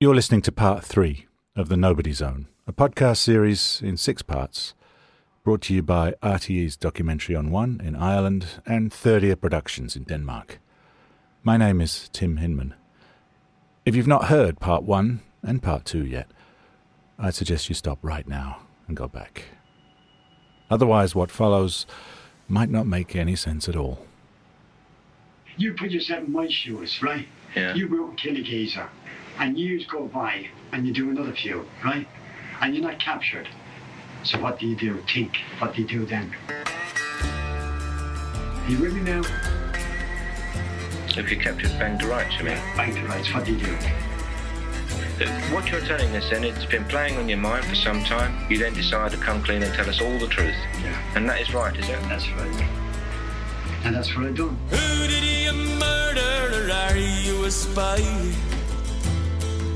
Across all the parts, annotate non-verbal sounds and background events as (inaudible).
You're listening to part three of The Nobody Zone, a podcast series in six parts, brought to you by RTE's Documentary on One in Ireland and Third Ear Productions in Denmark. My name is Tim Hinman. If you've not heard part one and part two yet, I'd suggest you stop right now and go back. Otherwise, what follows might not make any sense at all. You put yourself in my shoes, right? Yeah. You go kill a geezer, and years go by, and you do another few, right? And you're not captured. So what do you do? Think. What do you do then? Are you with me now? If you kept it banged to rights, you mean? Bang to rights. What do you do? What you're telling us then, it's been playing on your mind for some time. You then decide to come clean and tell us all the truth. Yeah. And that is right, is it? That's right. And that's what I done. Who did you murder or are you a spy?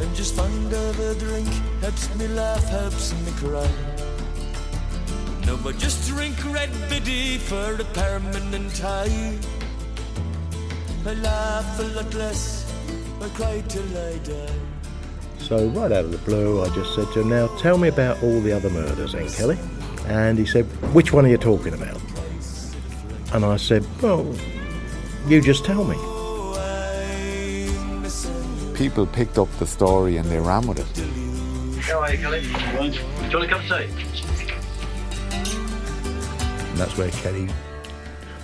And just find of a drink helps me laugh, helps me cry. No, but just drink red biddy for a permanent high. I laugh a lot less, I cry till I die. So right out of the blue, I just said to him, "Now tell me about all the other murders, then, Kelly." And he said, "Which one are you talking about?" And I said, "Well, you just tell me." I'm missing people picked up the story and they ran with it. How are you, Kelly? Do you want a cup of? And that's where Kelly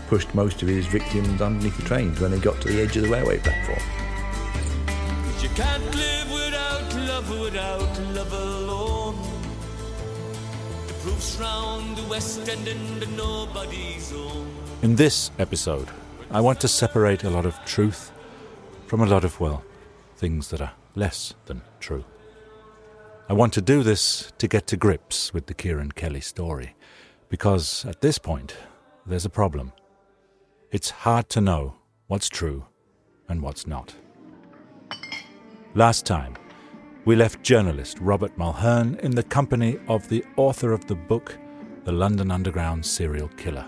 pushed most of his victims underneath the trains when they got to the edge of the railway platform. You can't live without love, without love alone. The proof's round the West End and nobody's own. In this episode, I want to separate a lot of truth from a lot of, well, things that are less than true. I want to do this to get to grips with the Kieran Kelly story, because at this point, there's a problem. It's hard to know what's true and what's not. Last time, we left journalist Robert Mulhern in the company of the author of the book, The London Underground Serial Killer,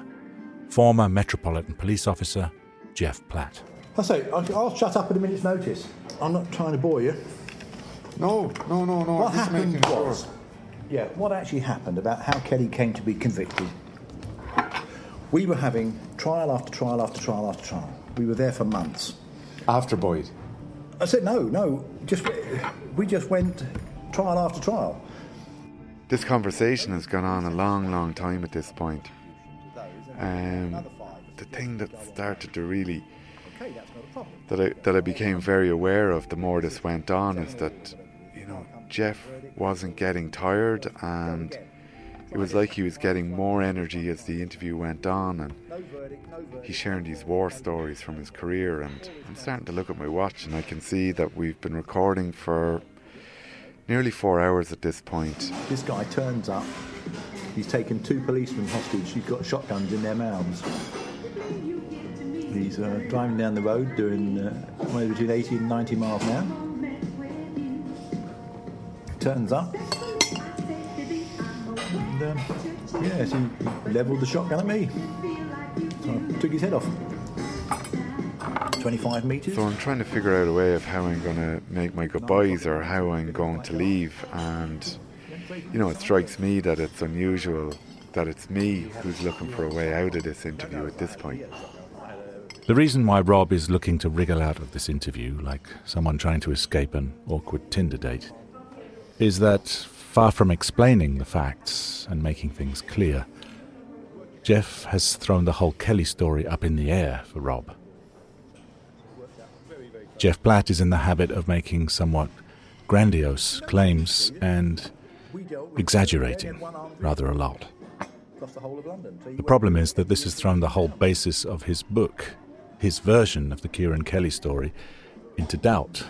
former Metropolitan Police Officer Jeff Platt. I say, I'll, I'll shut up at a minute's notice. I'm not trying to bore you. No, no, no, no. What happened making sure. was, yeah, what actually happened about how Kelly came to be convicted. We were having trial after trial after trial after trial. We were there for months. After Boyd. I said, no, no, just we just went trial after trial. This conversation has gone on a long, long time at this point. Um, the thing that started to really Okay, that's not a problem. that I that I became very aware of the more this went on is that you know Jeff wasn't getting tired and it was like he was getting more energy as the interview went on and No verdict, no verdict. he's sharing these war stories from his career and I'm starting to look at my watch and I can see that we've been recording for nearly four hours at this point. This guy turns up. He's taken two policemen hostage. He's got shotguns in their mouths. He's uh, driving down the road doing uh, between 80 and 90 miles an hour. Turns up. And, um, yes, he levelled the shotgun at me. So I took his head off. 25 metres. So I'm trying to figure out a way of how I'm going to make my goodbyes or how I'm going to leave. And, you know, it strikes me that it's unusual that it's me who's looking for a way out of this interview at this point. The reason why Rob is looking to wriggle out of this interview, like someone trying to escape an awkward Tinder date, is that far from explaining the facts and making things clear, Jeff has thrown the whole Kelly story up in the air for Rob. Jeff Platt is in the habit of making somewhat grandiose claims and exaggerating rather a lot. The problem is that this has thrown the whole basis of his book, his version of the Kieran Kelly story, into doubt.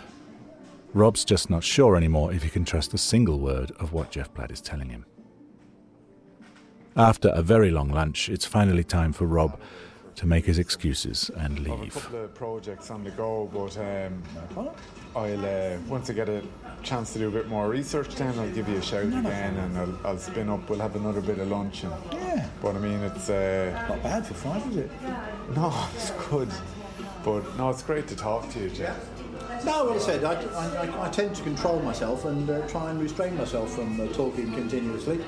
Rob's just not sure anymore if he can trust a single word of what Jeff Platt is telling him. After a very long lunch, it's finally time for Rob to make his excuses and I have a leave. couple of projects on the go, but um, I'll uh, once I get a chance to do a bit more research, then I'll give you a shout again, and I'll, I'll spin up. We'll have another bit of lunch. And, Yeah. But I mean, it's uh, Not bad for five, is it? (laughs) no, it's good. But no, it's great to talk to you, Jeff. No, what I said, I, I, I tend to control myself and uh, try and restrain myself from uh, talking continuously.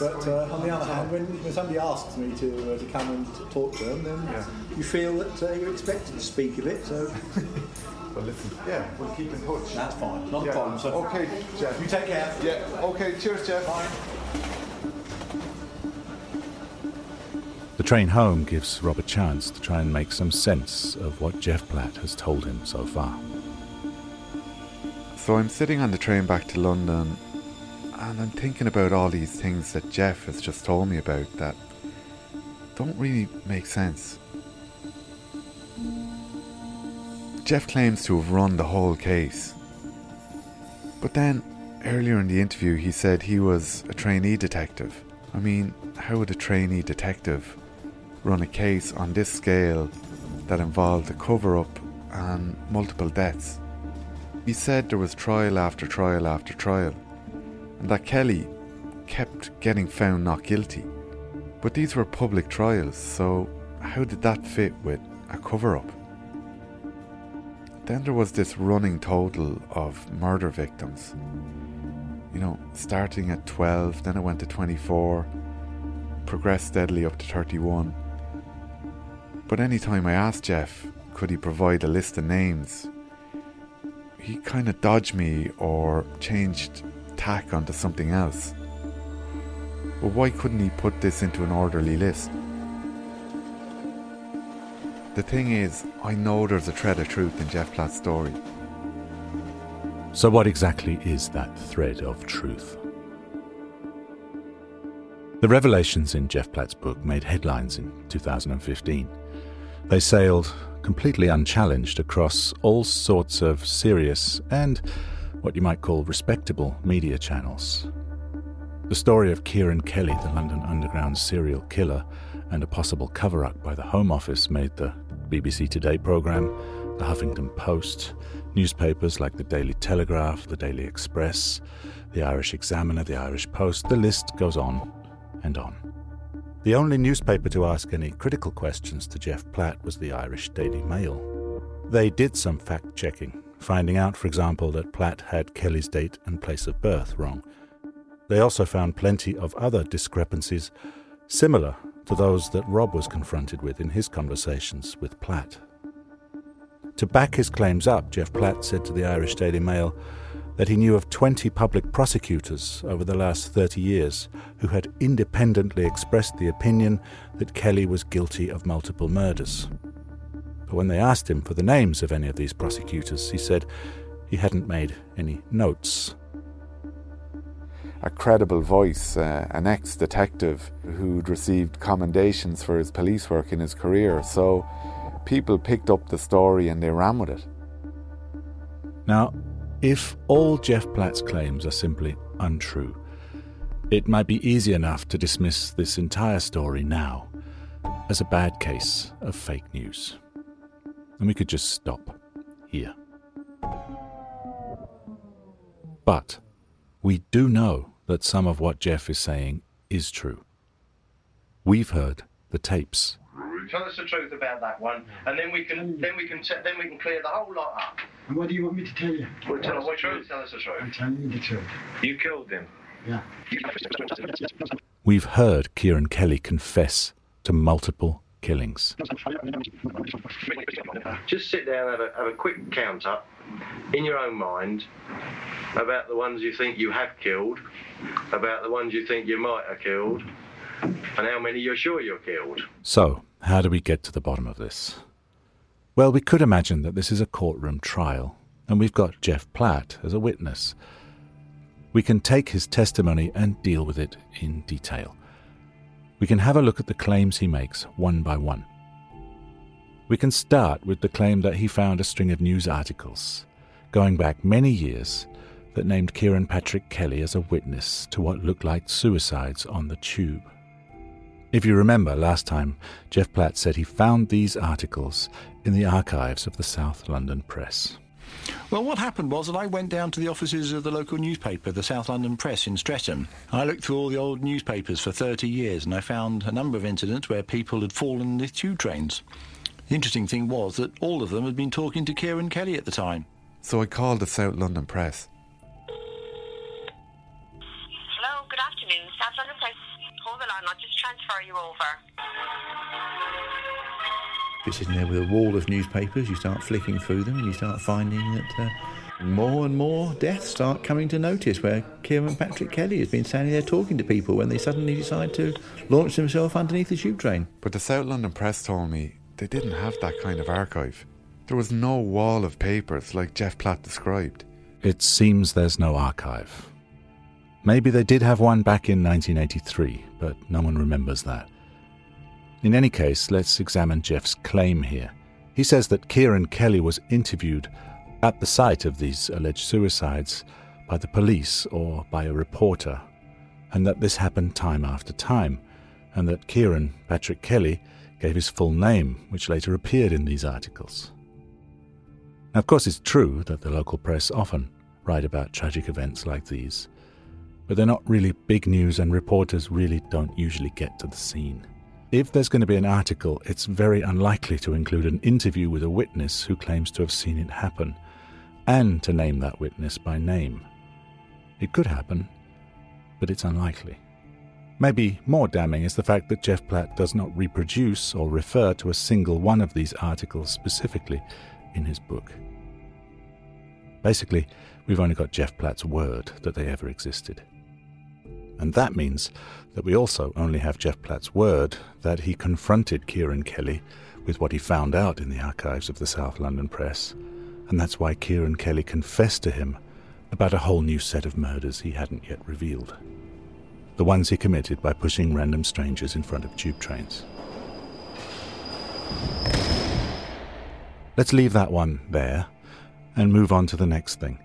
But uh, on the other hand, when, when somebody asks me to, uh, to come and t- talk to them, then you feel that uh, you're expected to speak a bit. So (laughs) Well, listen, yeah, we'll keep in touch. that's fine, not Yeah. a problem. So Okay, Jeff. you take care. Yeah, okay, cheers, Jeff. The train home gives Rob a chance to try and make some sense of what Jeff Platt has told him so far. So I'm sitting on the train back to London and I'm thinking about all these things that Jeff has just told me about that don't really make sense. Jeff claims to have run the whole case. But then, earlier in the interview, he said he was a trainee detective. I mean, how would a trainee detective run a case on this scale that involved a cover up and multiple deaths? He said there was trial after trial after trial, and that Kelly kept getting found not guilty. But these were public trials, so how did that fit with a cover up? Then there was this running total of murder victims. You know, starting at 12, then it went to 24, progressed steadily up to 31. But any time I asked Jeff, could he provide a list of names, he kind of dodged me or changed tack onto something else. But why couldn't he put this into an orderly list? The thing is, I know there's a thread of truth in Jeff Platt's story. So, what exactly is that thread of truth? The revelations in Jeff Platt's book made headlines in 2015. They sailed completely unchallenged across all sorts of serious and what you might call respectable media channels. The story of Kieran Kelly, the London Underground serial killer, and a possible cover up by the Home Office made the BBC Today programme, the Huffington Post, newspapers like the Daily Telegraph, the Daily Express, the Irish Examiner, the Irish Post, the list goes on and on. The only newspaper to ask any critical questions to Jeff Platt was the Irish Daily Mail. They did some fact checking, finding out, for example, that Platt had Kelly's date and place of birth wrong. They also found plenty of other discrepancies similar to those that Rob was confronted with in his conversations with Platt. To back his claims up, Jeff Platt said to the Irish Daily Mail that he knew of 20 public prosecutors over the last 30 years who had independently expressed the opinion that Kelly was guilty of multiple murders. But when they asked him for the names of any of these prosecutors, he said he hadn't made any notes. A credible voice, uh, an ex detective who'd received commendations for his police work in his career, so people picked up the story and they ran with it. Now, if all Jeff Platt's claims are simply untrue, it might be easy enough to dismiss this entire story now as a bad case of fake news. And we could just stop here. But we do know that some of what Jeff is saying is true. We've heard the tapes. Tell us the truth about that one, and then we can then we can te- then we can clear the whole lot up. And what do you want me to tell you? Well, tell us the truth. Tell us the truth. I'm telling you the truth. You killed him. Yeah. We've heard Kieran Kelly confess to multiple killings. Just sit down and have a, have a quick count up in your own mind about the ones you think you have killed, about the ones you think you might have killed, and how many you're sure you're killed. So, how do we get to the bottom of this? Well, we could imagine that this is a courtroom trial, and we've got Jeff Platt as a witness. We can take his testimony and deal with it in detail. We can have a look at the claims he makes one by one. We can start with the claim that he found a string of news articles, going back many years, that named Kieran Patrick Kelly as a witness to what looked like suicides on the tube. If you remember last time, Jeff Platt said he found these articles in the archives of the South London Press. Well, what happened was that I went down to the offices of the local newspaper, the South London Press in Streatham. I looked through all the old newspapers for 30 years and I found a number of incidents where people had fallen with tube trains. The interesting thing was that all of them had been talking to Kieran Kelly at the time. So I called the South London Press. I'll just transfer you over. You're sitting there with a wall of newspapers, you start flicking through them, and you start finding that uh, more and more deaths start coming to notice where Kieran Patrick Kelly has been standing there talking to people when they suddenly decide to launch themselves underneath the tube train. But the South London Press told me they didn't have that kind of archive. There was no wall of papers like Jeff Platt described. It seems there's no archive. Maybe they did have one back in 1983, but no one remembers that. In any case, let's examine Jeff's claim here. He says that Kieran Kelly was interviewed at the site of these alleged suicides by the police or by a reporter, and that this happened time after time, and that Kieran Patrick Kelly gave his full name, which later appeared in these articles. Now, of course, it's true that the local press often write about tragic events like these, but they're not really big news, and reporters really don't usually get to the scene. If there's going to be an article, it's very unlikely to include an interview with a witness who claims to have seen it happen, and to name that witness by name. It could happen, but it's unlikely. Maybe more damning is the fact that Jeff Platt does not reproduce or refer to a single one of these articles specifically in his book. Basically, we've only got Jeff Platt's word that they ever existed. And that means that we also only have Jeff Platt's word that he confronted Kieran Kelly with what he found out in the archives of the South London Press, and that's why Kieran Kelly confessed to him about a whole new set of murders he hadn't yet revealed. The ones he committed by pushing random strangers in front of tube trains. Let's leave that one there and move on to the next thing.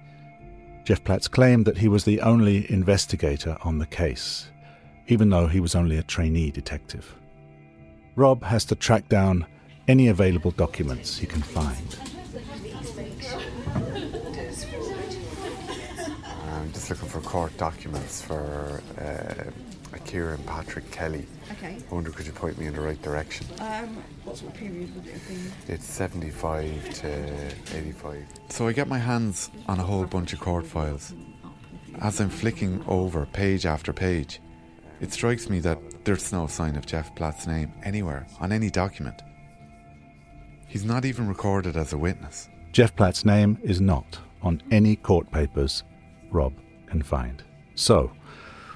Jeff Platts claimed that he was the only investigator on the case, even though he was only a trainee detective. Rob has to track down any available documents he can find. I'm just looking for court documents for uh, a and Patrick Kelly. Okay. I wonder could you point me in the right direction? Um, what sort of period would it have been? It's 75 to 85. So I get my hands on a whole bunch of court files. As I'm flicking over page after page, it strikes me that there's no sign of Jeff Platt's name anywhere on any document. He's not even recorded as a witness. Jeff Platt's name is not on any court papers Rob can find. So,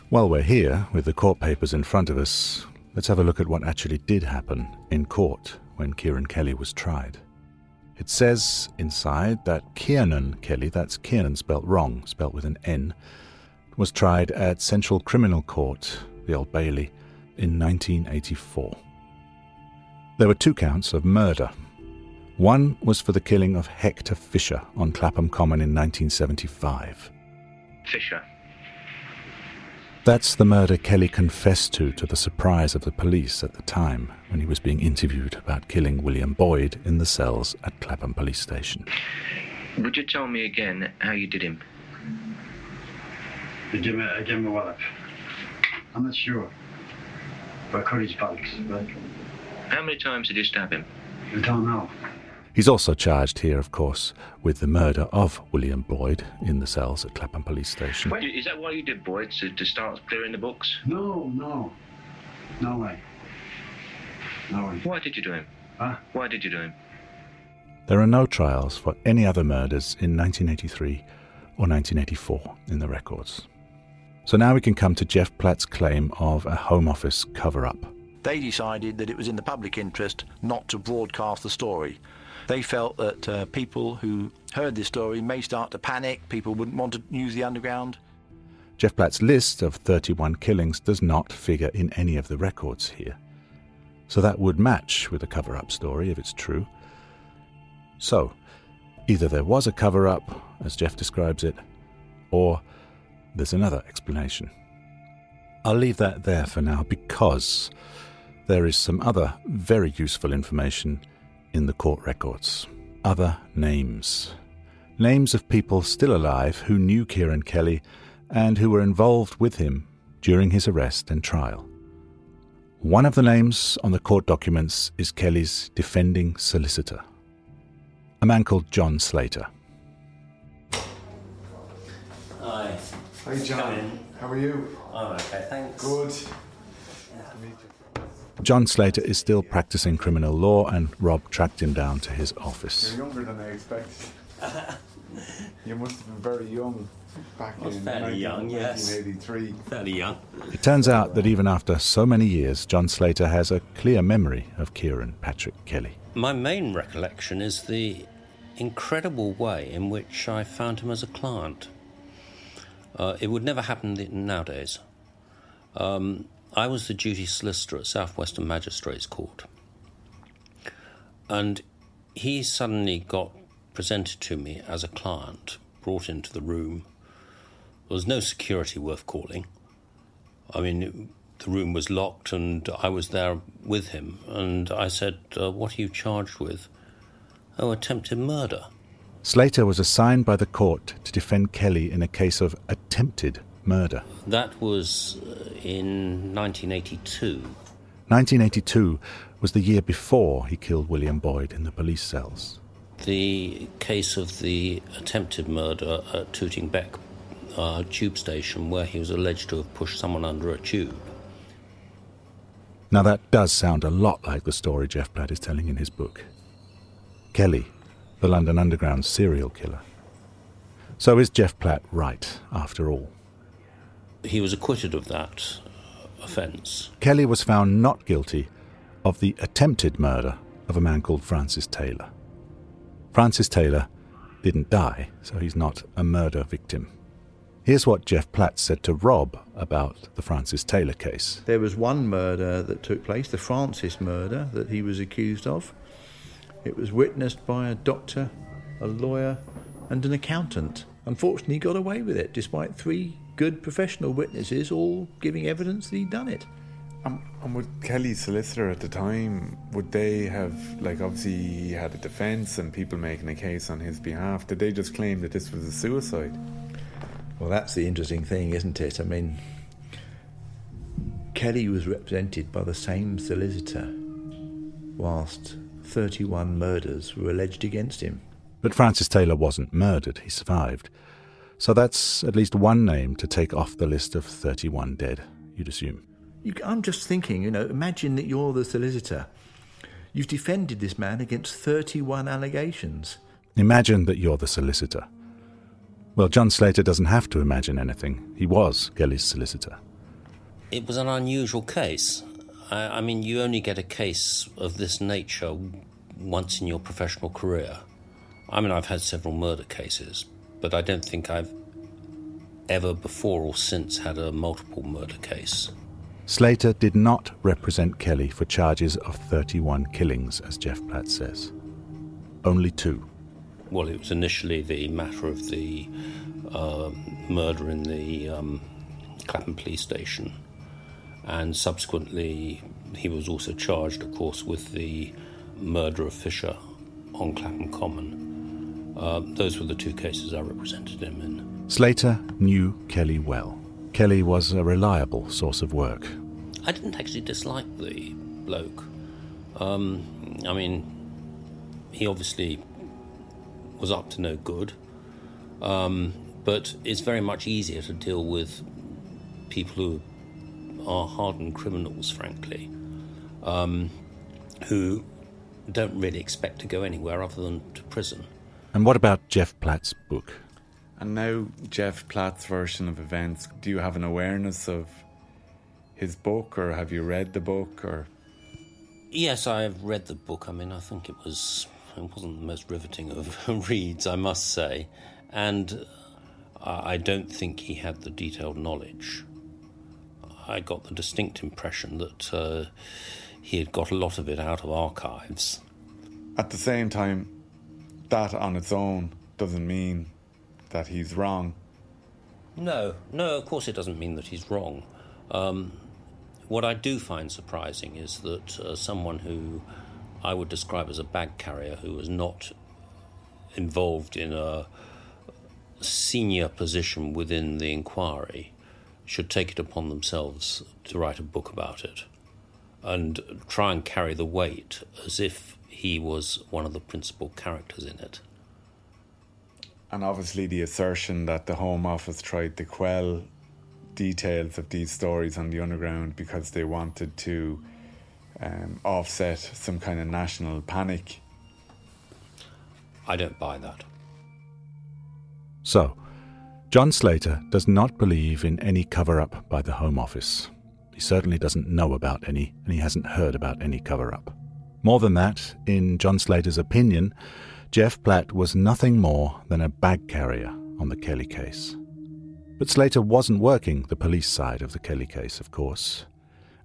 while we're here with the court papers in front of us, let's have a look at what actually did happen in court when Kieran Kelly was tried. It says inside that Kiernan Kelly, that's Kiernan spelt wrong, spelt with an N, was tried at Central Criminal Court, the Old Bailey, in 1984. There were two counts of murder. One was for the killing of Hector Fisher on Clapham Common in 1975. Fisher. That's the murder Kelly confessed to to the surprise of the police at the time when he was being interviewed about killing William Boyd in the cells at Clapham Police Station. Would you tell me again how you did him? I give him a, I give him a wallop. I'm not sure. But courage box, right? How many times did you stab him? I don't know. He's also charged here, of course, with the murder of William Boyd in the cells at Clapham Police Station. Why- Is that why you did Boyd, to, to start clearing the books? No, no. No way. No way. Why did you do him? Huh? Why did you do him? There are no trials for any other murders in 1983 or 1984 in the records. So now we can come to Jeff Platt's claim of a Home Office cover up. They decided that it was in the public interest not to broadcast the story. They felt that uh, people who heard this story may start to panic, people wouldn't want to use the underground. Jeff Platt's list of 31 killings does not figure in any of the records here. So that would match with a cover up story if it's true. So, either there was a cover up, as Jeff describes it, or there's another explanation. I'll leave that there for now because there is some other very useful information in the court records. Other names. Names of people still alive who knew Kieran Kelly and who were involved with him during his arrest and trial. One of the names on the court documents is Kelly's defending solicitor, a man called John Slater. Hi. Hey, John. How are you? I'm okay, thanks. Good. John Slater is still practicing criminal law, and Rob tracked him down to his office. You're younger than I expected. you must have been very young back I was in fairly 19- young, yes. 1983. Fairly young. It turns out that even after so many years, John Slater has a clear memory of Kieran Patrick Kelly. My main recollection is the incredible way in which I found him as a client. Uh, it would never happen nowadays. Um, I was the duty solicitor at Southwestern Magistrates Court, and he suddenly got presented to me as a client, brought into the room. There was no security worth calling. I mean, the room was locked, and I was there with him. And I said, uh, What are you charged with? Oh, attempted murder. Slater was assigned by the court to defend Kelly in a case of attempted murder. That was uh, in 1982. 1982 was the year before he killed William Boyd in the police cells. The case of the attempted murder at Tooting Bec uh, tube station, where he was alleged to have pushed someone under a tube. Now, that does sound a lot like the story Jeff Platt is telling in his book. Kelly, the London Underground serial killer. So is Jeff Platt right, after all? He was acquitted of that offence. Kelly was found not guilty of the attempted murder of a man called Francis Taylor. Francis Taylor didn't die, so he's not a murder victim. Here's what Jeff Platt said to Rob about the Francis Taylor case. There was one murder that took place, the Francis murder that he was accused of. It was witnessed by a doctor, a lawyer, and an accountant. Unfortunately, he got away with it, despite three good professional witnesses all giving evidence that he'd done it. Um, and would Kelly's solicitor at the time, would they have, like, obviously he had a defence and people making a case on his behalf, did they just claim that this was a suicide? Well, that's the interesting thing, isn't it? I mean, Kelly was represented by the same solicitor, whilst 31 murders were alleged against him. But Francis Taylor wasn't murdered, he survived. So that's at least one name to take off the list of 31 dead, you'd assume. You, I'm just thinking, you know, imagine that you're the solicitor. You've defended this man against 31 allegations. Imagine that you're the solicitor. Well, John Slater doesn't have to imagine anything. He was Kelly's solicitor. It was an unusual case. I, I mean, you only get a case of this nature once in your professional career. I mean, I've had several murder cases, but I don't think I've ever before or since had a multiple murder case. Slater did not represent Kelly for charges of 31 killings, as Jeff Platt says. Only two. Well, it was initially the matter of the uh, murder in the um, Clapham police station, and subsequently he was also charged, of course, with the murder of Fisher on Clapham Common. Uh, those were the two cases I represented him in. Slater knew Kelly well. Kelly was a reliable source of work. I didn't actually dislike the bloke. Um, I mean, he obviously was up to no good, um, but it's very much easier to deal with people who are hardened criminals, frankly, um, who don't really expect to go anywhere other than to prison. And what about Jeff Platt's book? And now, Jeff Platt's version of events, do you have an awareness of his book, or have you read the book, or Yes, I've read the book. I mean, I think it was it wasn't the most riveting of (laughs) reads, I must say, and I I don't think he had the detailed knowledge. I got the distinct impression that uh, he had got a lot of it out of archives. at the same time, that on its own doesn't mean that he's wrong. No, no, of course it doesn't mean that he's wrong. Um, what I do find surprising is that uh, someone who I would describe as a bag carrier, who was not involved in a senior position within the inquiry, should take it upon themselves to write a book about it and try and carry the weight as if he was one of the principal characters in it. and obviously the assertion that the Home Office tried to quell details of these stories on the underground because they wanted to um, offset some kind of national panic. I don't buy that. So, John Slater does not believe in any cover up by the Home Office. He certainly doesn't know about any, and he hasn't heard about any cover up. More than that, in John Slater's opinion, Jeff Platt was nothing more than a bag carrier on the Kelly case. But Slater wasn't working the police side of the Kelly case, of course,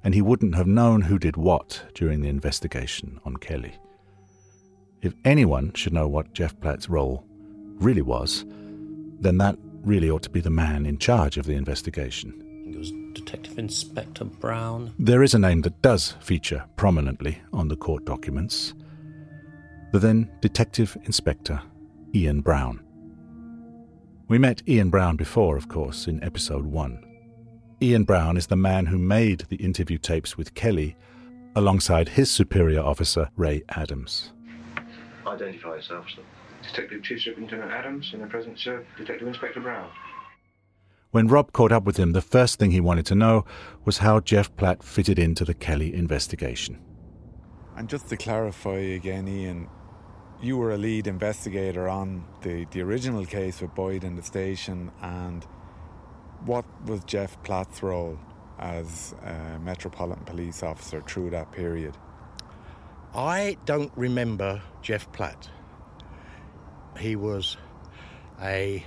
and he wouldn't have known who did what during the investigation on Kelly. If anyone should know what Jeff Platt's role really was, then that really ought to be the man in charge of the investigation. It was Detective Inspector Brown. There is a name that does feature prominently on the court documents the then Detective Inspector Ian Brown. We met Ian Brown before, of course, in episode 1. Ian Brown is the man who made the interview tapes with Kelly alongside his superior officer, Ray Adams. Identify yourself, sir. Detective Chief Superintendent Adams in the presence of Detective Inspector Brown. When Rob caught up with him, the first thing he wanted to know was how Jeff Platt fitted into the Kelly investigation. And just to clarify again, Ian, you were a lead investigator on the, the original case with Boyd in the station, and what was Jeff Platt's role as a Metropolitan Police officer through that period? I don't remember Jeff Platt. He was a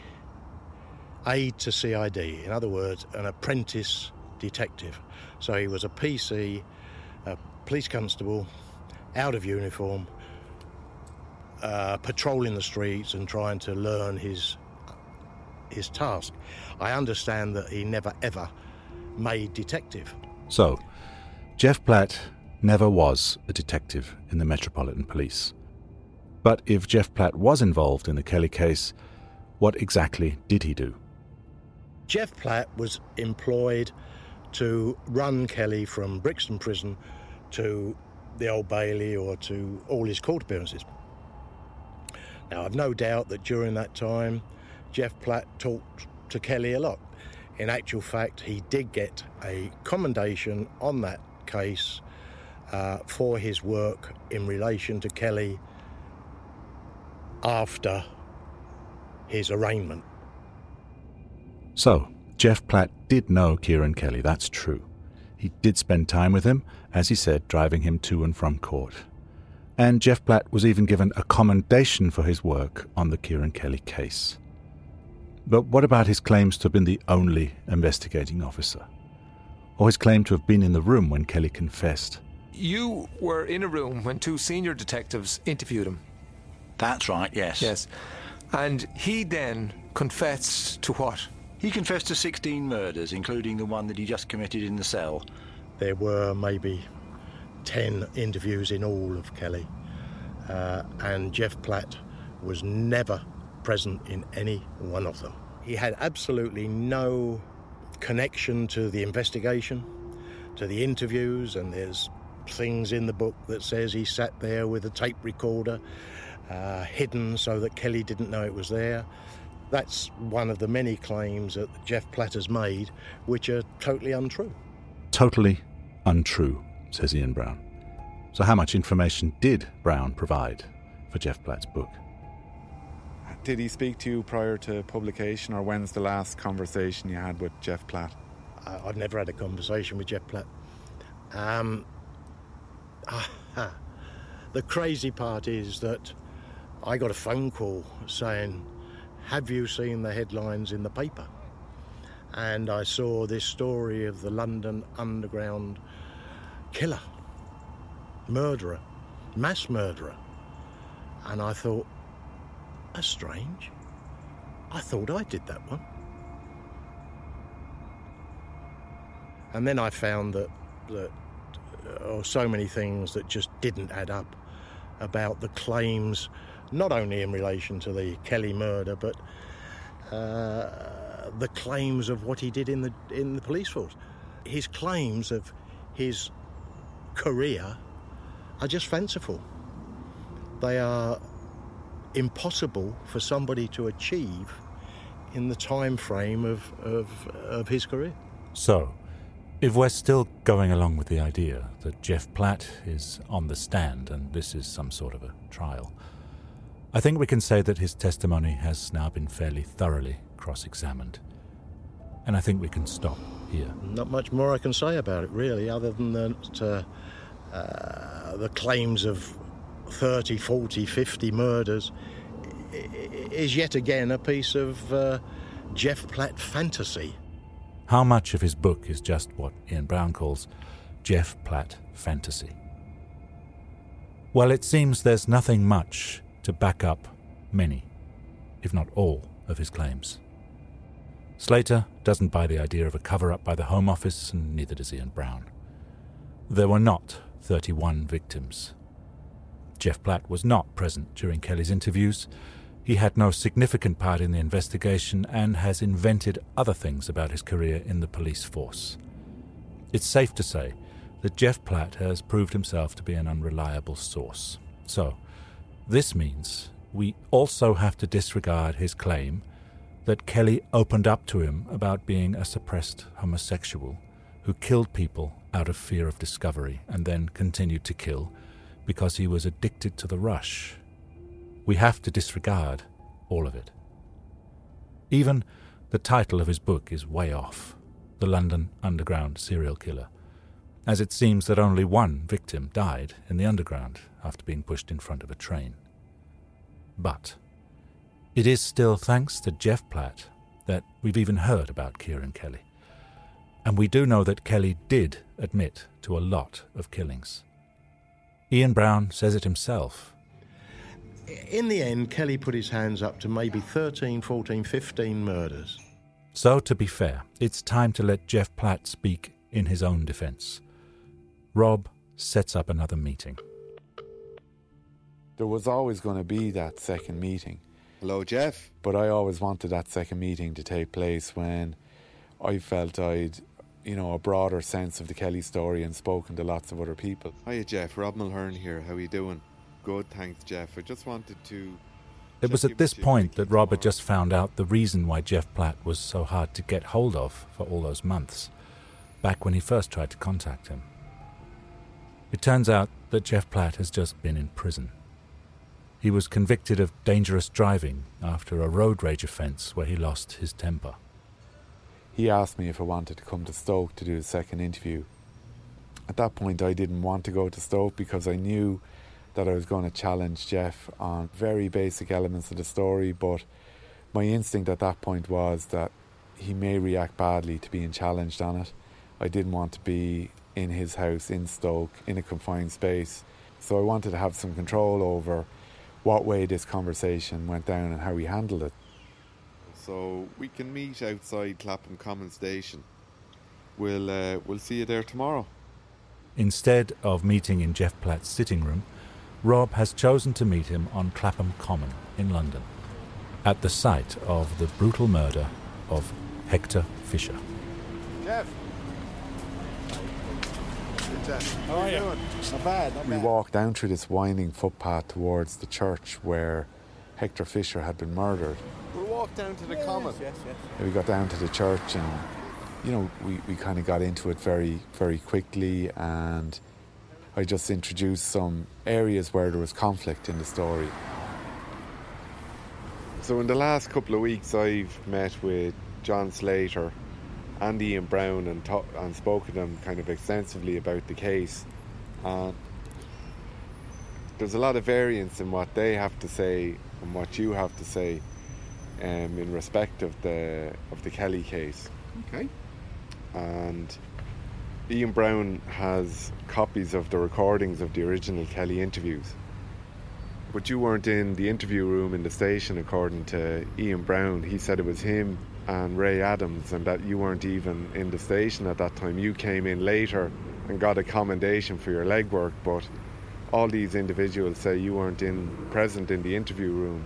aide to CID, in other words, an apprentice detective. So he was a PC, a police constable, out of uniform, uh, patrolling the streets and trying to learn his his task. I understand that he never ever made detective. So, Jeff Platt never was a detective in the Metropolitan Police. But if Jeff Platt was involved in the Kelly case, what exactly did he do? Jeff Platt was employed to run Kelly from Brixton Prison to the Old Bailey or to all his court appearances. Now, I've no doubt that during that time, Jeff Platt talked to Kelly a lot. In actual fact, he did get a commendation on that case uh, for his work in relation to Kelly after his arraignment. So, Jeff Platt did know Kieran Kelly, that's true. He did spend time with him, as he said, driving him to and from court. And Jeff Platt was even given a commendation for his work on the Kieran Kelly case. But what about his claims to have been the only investigating officer? Or his claim to have been in the room when Kelly confessed? You were in a room when two senior detectives interviewed him. That's right, yes. Yes. And he then confessed to what? He confessed to 16 murders, including the one that he just committed in the cell. There were maybe 10 interviews in all of Kelly, uh, and Jeff Platt was never present in any one of them. He had absolutely no connection to the investigation, to the interviews, and there's things in the book that says he sat there with a tape recorder uh, hidden so that Kelly didn't know it was there. That's one of the many claims that Jeff Platt has made, which are totally untrue. Totally untrue, says Ian Brown. So, how much information did Brown provide for Jeff Platt's book? Did he speak to you prior to publication, or when's the last conversation you had with Jeff Platt? I- I've never had a conversation with Jeff Platt. Um, (laughs) the crazy part is that I got a phone call saying, Have you seen the headlines in the paper? And I saw this story of the London Underground killer, murderer, mass murderer. And I thought, That's strange. I thought I did that one. And then I found that, that uh, so many things that just didn't add up about the claims, not only in relation to the Kelly murder, but uh, the claims of what he did in the in the police force. His claims of his career are just fanciful. They are impossible for somebody to achieve in the time frame of, of, of his career. So, if we're still going along with the idea that Jeff Platt is on the stand and this is some sort of a trial, I think we can say that his testimony has now been fairly thoroughly cross examined. And I think we can stop here. Not much more I can say about it, really, other than that uh, uh, the claims of 30, 40, 50 murders is yet again a piece of uh, Jeff Platt fantasy. How much of his book is just what Ian Brown calls Jeff Platt fantasy? Well, it seems there's nothing much to back up many, if not all, of his claims. Slater doesn't buy the idea of a cover up by the Home Office, and neither does Ian Brown. There were not 31 victims. Jeff Platt was not present during Kelly's interviews, he had no significant part in the investigation and has invented other things about his career in the police force. It's safe to say that Jeff Platt has proved himself to be an unreliable source. So, this means we also have to disregard his claim that Kelly opened up to him about being a suppressed homosexual who killed people out of fear of discovery and then continued to kill because he was addicted to the rush we have to disregard all of it. Even the title of his book is way off The London Underground Serial Killer, as it seems that only one victim died in the underground after being pushed in front of a train. But it is still thanks to Jeff Platt that we've even heard about Kieran Kelly. And we do know that Kelly did admit to a lot of killings. Ian Brown says it himself in the end, Kelly put his hands up to maybe 13, 14, 15 murders. So, to be fair, it's time to let Jeff Platt speak in his own defence. Rob sets up another meeting. There was always going to be that second meeting. Hello, Jeff. But I always wanted that second meeting to take place when I felt I'd, you know, a broader sense of the Kelly story and spoken to lots of other people. Hiya, Jeff. Rob Mulhern here. How are you doing? Good, thanks, Jeff. I just wanted to. It was at this point that Rob had just found out the reason why Jeff Platt was so hard to get hold of for all those months, back when he first tried to contact him. It turns out that Jeff Platt has just been in prison. He was convicted of dangerous driving after a road rage offence where he lost his temper. He asked me if I wanted to come to Stoke to do a second interview. At that point, I didn't want to go to Stoke because I knew that I was going to challenge Jeff on very basic elements of the story, but my instinct at that point was that he may react badly to being challenged on it. I didn't want to be in his house in Stoke in a confined space, so I wanted to have some control over what way this conversation went down and how we handled it. So we can meet outside Clapham Common Station. We'll uh, we'll see you there tomorrow. Instead of meeting in Jeff Platt's sitting room, Rob has chosen to meet him on Clapham Common in London, at the site of the brutal murder of Hector Fisher. Jeff. Jeff. How are you? Not bad, not we bad. walked down through this winding footpath towards the church where Hector Fisher had been murdered. We'll walk down to the common. Yes, yes. We got down to the church and, you know, we, we kind of got into it very, very quickly and I just introduced some areas where there was conflict in the story. So, in the last couple of weeks, I've met with John Slater and Brown and, ta- and spoken to them kind of extensively about the case. And there's a lot of variance in what they have to say and what you have to say um, in respect of the of the Kelly case. Okay. And Ian Brown has copies of the recordings of the original Kelly interviews. But you weren't in the interview room in the station, according to Ian Brown. He said it was him and Ray Adams, and that you weren't even in the station at that time. You came in later and got a commendation for your legwork, but all these individuals say you weren't in present in the interview room.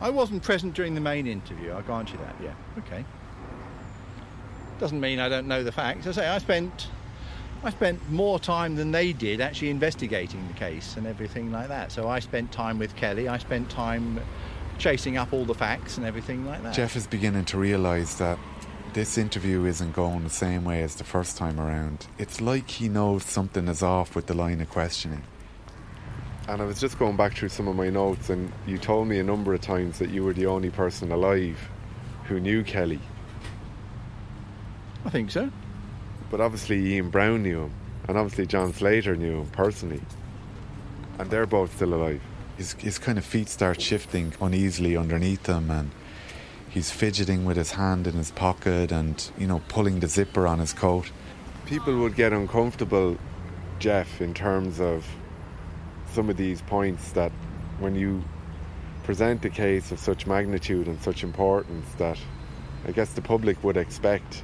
I wasn't present during the main interview, I grant you that, yeah. Okay. Doesn't mean I don't know the facts. I say I spent I spent more time than they did actually investigating the case and everything like that. So I spent time with Kelly. I spent time chasing up all the facts and everything like that. Jeff is beginning to realise that this interview isn't going the same way as the first time around. It's like he knows something is off with the line of questioning. And I was just going back through some of my notes, and you told me a number of times that you were the only person alive who knew Kelly. I think so. But obviously, Ian Brown knew him, and obviously, John Slater knew him personally. And they're both still alive. His, his kind of feet start shifting uneasily underneath him, and he's fidgeting with his hand in his pocket and, you know, pulling the zipper on his coat. People would get uncomfortable, Jeff, in terms of some of these points that when you present a case of such magnitude and such importance that I guess the public would expect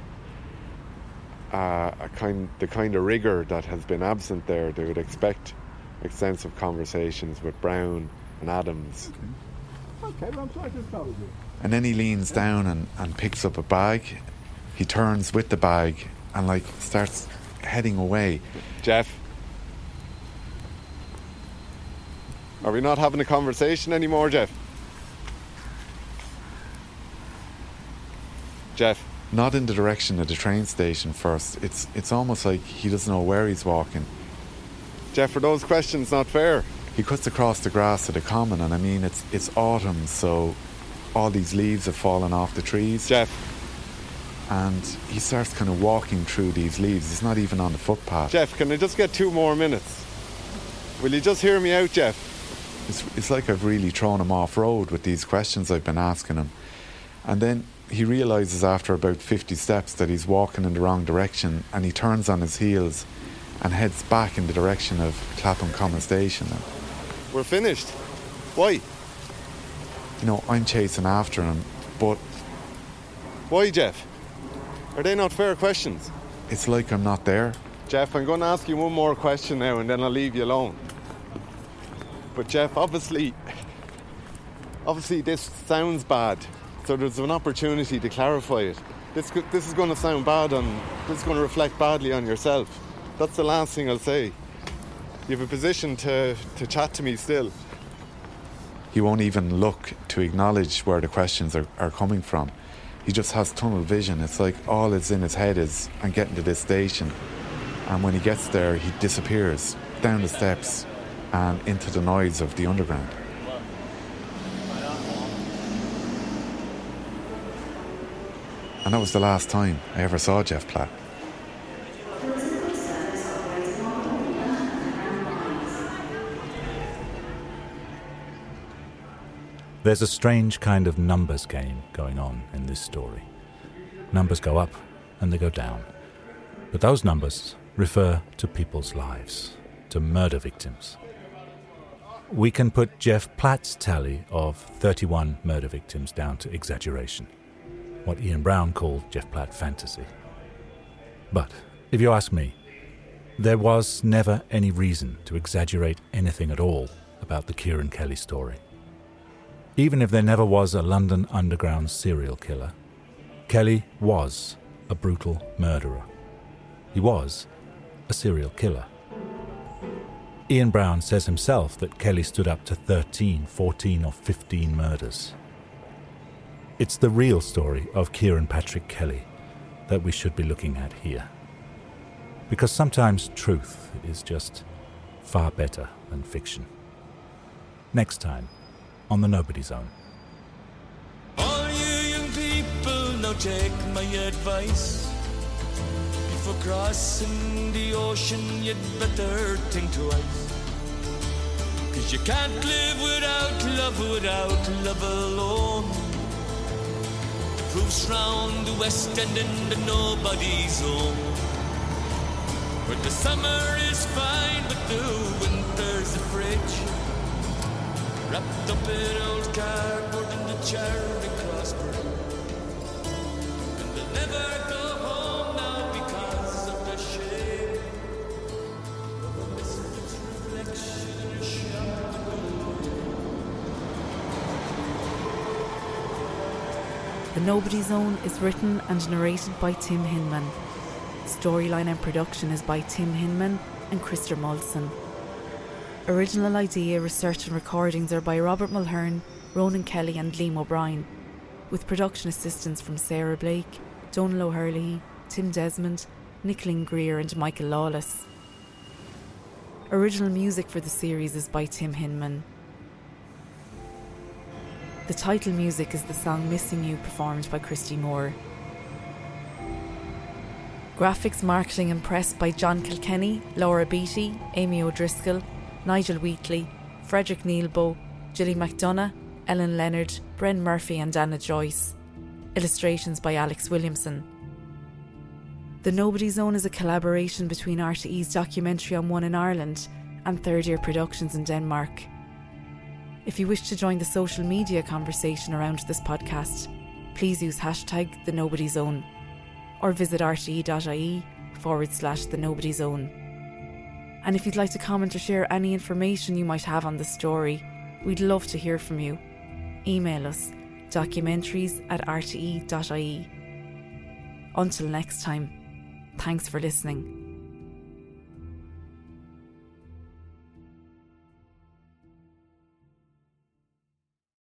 uh, a kind the kind of rigor that has been absent there. They would expect extensive conversations with Brown and Adams. Okay, well, I'm sorry to trouble you. And then he leans down and, and picks up a bag. He turns with the bag and like starts heading away. Jeff, are we not having a conversation anymore, Jeff? Jeff. Not in the direction of the train station first. It's it's almost like he doesn't know where he's walking. Jeff, are those questions not fair? He cuts across the grass to the common, and I mean it's it's autumn, so all these leaves have fallen off the trees. Jeff. And he starts kind of walking through these leaves. He's not even on the footpath. Jeff, can I just get two more minutes? Will you just hear me out, Jeff? It's, it's like I've really thrown him off road with these questions I've been asking him. And then he realizes after about 50 steps that he's walking in the wrong direction and he turns on his heels and heads back in the direction of Clapham Common Station. We're finished. Why? You know, I'm chasing after him, but. Why, Jeff? Are they not fair questions? It's like I'm not there. Jeff, I'm going to ask you one more question now and then I'll leave you alone. But, Jeff, obviously. Obviously, this sounds bad so there's an opportunity to clarify it. This, this is going to sound bad on, this is going to reflect badly on yourself. That's the last thing I'll say. You have a position to, to chat to me still. He won't even look to acknowledge where the questions are, are coming from. He just has tunnel vision. It's like all that's in his head is I'm getting to this station. And when he gets there, he disappears down the steps and into the noise of the underground. And that was the last time I ever saw Jeff Platt. There's a strange kind of numbers game going on in this story. Numbers go up and they go down. But those numbers refer to people's lives, to murder victims. We can put Jeff Platt's tally of 31 murder victims down to exaggeration what Ian Brown called Jeff Platt fantasy. But, if you ask me, there was never any reason to exaggerate anything at all about the Kieran Kelly story. Even if there never was a London underground serial killer, Kelly was a brutal murderer. He was a serial killer. Ian Brown says himself that Kelly stood up to 13, 14, or 15 murders. It's the real story of Kieran Patrick Kelly that we should be looking at here. Because sometimes truth is just far better than fiction. Next time on The Nobody Zone. All you young people, now take my advice. Before crossing the ocean, you'd better think twice. Cause you can't live without love, without love alone. Proofs round the west end in the nobody zone. Where the summer is fine, but the Wrapped up in old cardboard in the Charing Cross. And they'll never go home now because of the shame. Of a reflection in a The Nobody Zone is written and narrated by Tim Hinman. storyline and production is by Tim Hinman and Krister Moltzen. Original idea, research, and recordings are by Robert Mulhern, Ronan Kelly, and Liam O'Brien, with production assistance from Sarah Blake, Donal O'Herlihy, Tim Desmond, Nicoline Greer, and Michael Lawless. Original music for the series is by Tim Hinman. The title music is the song Missing You performed by Christy Moore. Graphics, marketing, and press by John Kilkenny, Laura Beatty, Amy O'Driscoll, Nigel Wheatley, Frederik Nielbo, Jilly McDonough, Ellen Leonard, Bren Murphy, and Anna Joyce. Illustrations by Alex Williamson. The Nobody Zone is a collaboration between RTE's documentary on One in Ireland and Third Ear Productions in Denmark. If you wish to join the social media conversation around this podcast, please use hashtag the Nobody Zone or visit rte.ie forward slash the Nobody Zone. And if you'd like to comment or share any information you might have on the story, we'd love to hear from you. Email us documentaries at rte.ie. Until next time, thanks for listening.